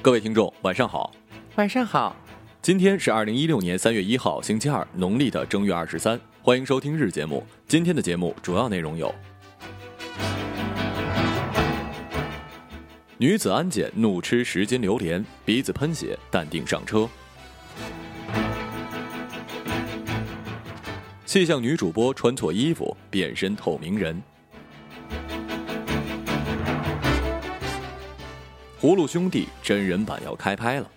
各位听众，晚上好。晚上好，今天是二零一六年三月一号，星期二，农历的正月二十三。欢迎收听日节目。今天的节目主要内容有：女子安检怒吃十斤榴莲，鼻子喷血，淡定上车；气象女主播穿错衣服，变身透明人。葫芦兄弟真人版要开拍了。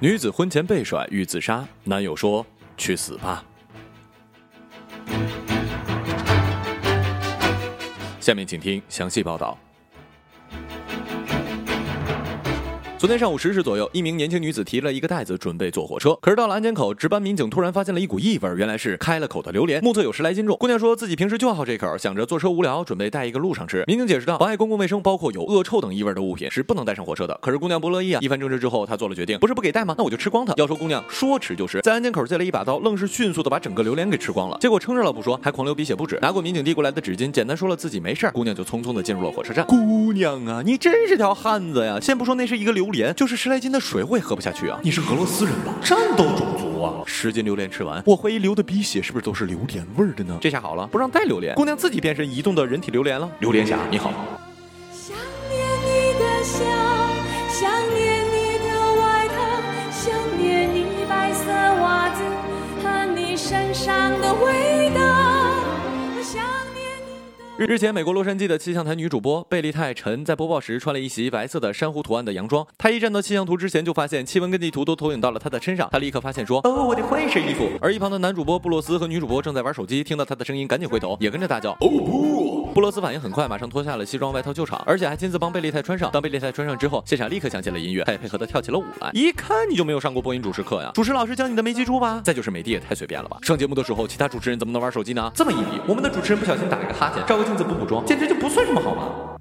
女子婚前被甩欲自杀，男友说：“去死吧。”下面请听详细报道。昨天上午十时左右，一名年轻女子提了一个袋子准备坐火车，可是到了安检口，值班民警突然发现了一股异味，原来是开了口的榴莲，目测有十来斤重。姑娘说自己平时就好这口，想着坐车无聊，准备带一个路上吃。民警解释道，妨碍公共卫生，包括有恶臭等异味的物品是不能带上火车的。可是姑娘不乐意啊！一番争执之后，她做了决定，不是不给带吗？那我就吃光它。要说姑娘说吃就吃，在安检口借了一把刀，愣是迅速的把整个榴莲给吃光了。结果撑着了不说，还狂流鼻血不止。拿过民警递过来的纸巾，简单说了自己没事姑娘就匆匆的进入了火车站。姑娘啊，你真是条汉子呀！先不说那是一个榴莲，就是十来斤。的水我也喝不下去啊！你是俄罗斯人吧？战斗种族啊！十斤榴莲吃完，我怀疑流的鼻血是不是都是榴莲味儿的呢？这下好了，不让带榴莲，姑娘自己变身移动的人体榴莲了。榴莲侠，你好。想念你的笑，想念你的外套，想念你白色袜子和你身上的味道。日前，美国洛杉矶的气象台女主播贝利泰陈在播报时穿了一袭白色的珊瑚图案的洋装。她一站到气象图之前，就发现气温跟地图都投影到了她的身上。她立刻发现说：“哦，我得换一身衣服。”而一旁的男主播布洛斯和女主播正在玩手机，听到她的声音，赶紧回头，也跟着大叫：“哦不！”布罗斯反应很快，马上脱下了西装外套救场，而且还亲自帮贝利泰穿上。当贝利泰穿上之后，现场立刻响起了音乐，他也配合的跳起了舞来。一看你就没有上过播音主持课呀！主持老师教你的没记住吧？再就是美的也太随便了吧！上节目的时候，其他主持人怎么能玩手机呢？这么一比，我们的主持人不小心打了个哈欠，照个镜子补补妆，简直。就不算什么好吗？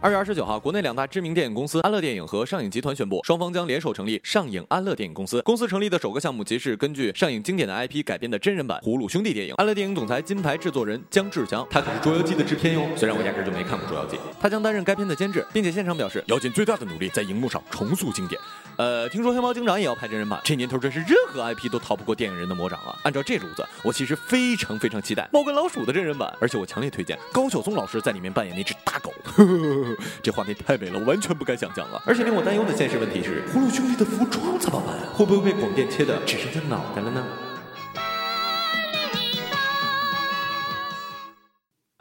二月二十九号，国内两大知名电影公司安乐电影和上影集团宣布，双方将联手成立上影安乐电影公司。公司成立的首个项目即是根据上影经典的 IP 改编的真人版《葫芦兄弟》电影。安乐电影总裁、金牌制作人姜志强，他可是《捉妖记》的制片哟。虽然我压根就没看过《捉妖记》，他将担任该片的监制，并且现场表示要尽最大的努力在荧幕上重塑经典。呃，听说黑猫警长也要拍真人版，这年头真是任何 IP 都逃不过电影人的魔掌啊！按照这路子，我其实非常非常期待猫跟老鼠的真人版，而且我强烈推荐高晓松老师在里面扮演那只大狗，呵呵呵这画面太美了，我完全不敢想象了。而且令我担忧的现实问题是，葫芦兄弟的服装怎么办？会不会被广电切的只剩下脑袋了呢？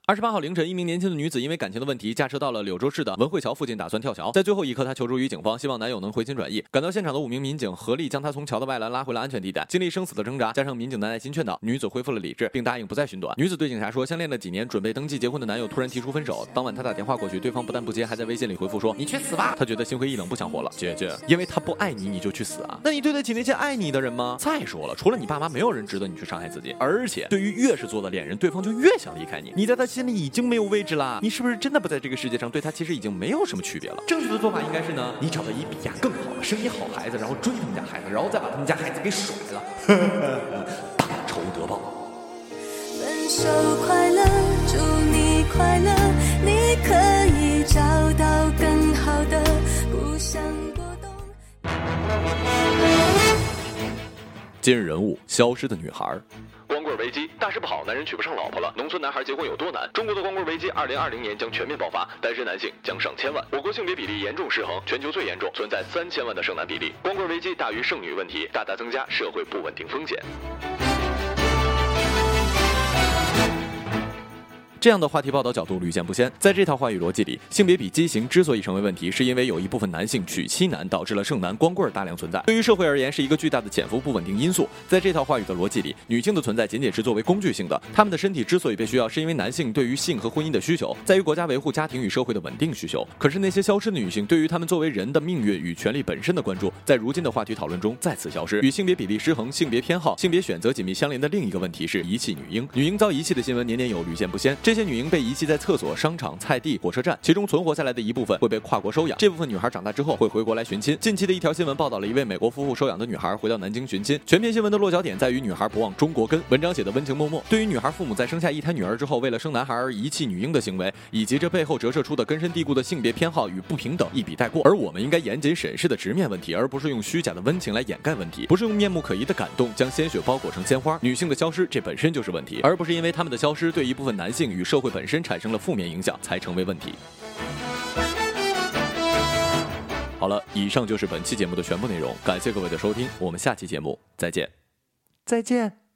二十八号凌晨，一名年轻的女子因为感情的问题，驾车到了柳州市的文汇桥附近，打算跳桥。在最后一刻，她求助于警方，希望男友能回心转意。赶到现场的五名民警合力将她从桥的外栏拉回了安全地带。经历生死的挣扎，加上民警的耐心劝导，女子恢复了理智，并答应不再寻短。女子对警察说，相恋了几年，准备登记结婚的男友突然提出分手。当晚，她打电话过去，对方不但不接，还在微信里回复说：“你去死吧！”她觉得心灰意冷，不想活了。姐姐，因为他不爱你，你就去死啊？那你对得起那些爱你的人吗？再说了，除了你爸妈，没有人值得你去伤害自己。而且，对于越是做的恋人，对方就越想离开你。你在他心里已经没有位。置啦，你是不是真的不在这个世界上？对他其实已经没有什么区别了。正确的做法应该是呢，你找到一比亚更好的，生一好孩子，然后追他们家孩子，然后再把他们家孩子给甩了，大仇得报。分手快乐，祝你快乐，你可以找到更好的，不想过冬。今日人物：消失的女孩。大事不好，男人娶不上老婆了。农村男孩结婚有多难？中国的光棍危机，二零二零年将全面爆发，单身男性将上千万。我国性别比例严重失衡，全球最严重，存在三千万的剩男比例。光棍危机大于剩女问题，大大增加社会不稳定风险。这样的话题报道角度屡见不鲜。在这套话语逻辑里，性别比畸形之所以成为问题，是因为有一部分男性娶妻难，导致了剩男光棍大量存在。对于社会而言，是一个巨大的潜伏不稳定因素。在这套话语的逻辑里，女性的存在仅仅是作为工具性的，她们的身体之所以被需要，是因为男性对于性和婚姻的需求，在于国家维护家庭与社会的稳定需求。可是那些消失的女性，对于她们作为人的命运与权利本身的关注，在如今的话题讨论中再次消失。与性别比例失衡、性别偏好、性别选择紧密相连的另一个问题是遗弃女婴。女婴遭遗弃的新闻年年有，屡见不鲜。这些女婴被遗弃在厕所、商场、菜地、火车站，其中存活下来的一部分会被跨国收养。这部分女孩长大之后会回国来寻亲。近期的一条新闻报道了一位美国夫妇收养的女孩回到南京寻亲。全篇新闻的落脚点在于女孩不忘中国根。文章写的温情脉脉。对于女孩父母在生下一胎女儿之后，为了生男孩而遗弃女婴的行为，以及这背后折射出的根深蒂固的性别偏好与不平等，一笔带过。而我们应该严谨审视的直面问题，而不是用虚假的温情来掩盖问题，不是用面目可疑的感动将鲜血包裹成鲜花。女性的消失，这本身就是问题，而不是因为她们的消失对一部分男性与社会本身产生了负面影响才成为问题。好了，以上就是本期节目的全部内容，感谢各位的收听，我们下期节目再见，再见。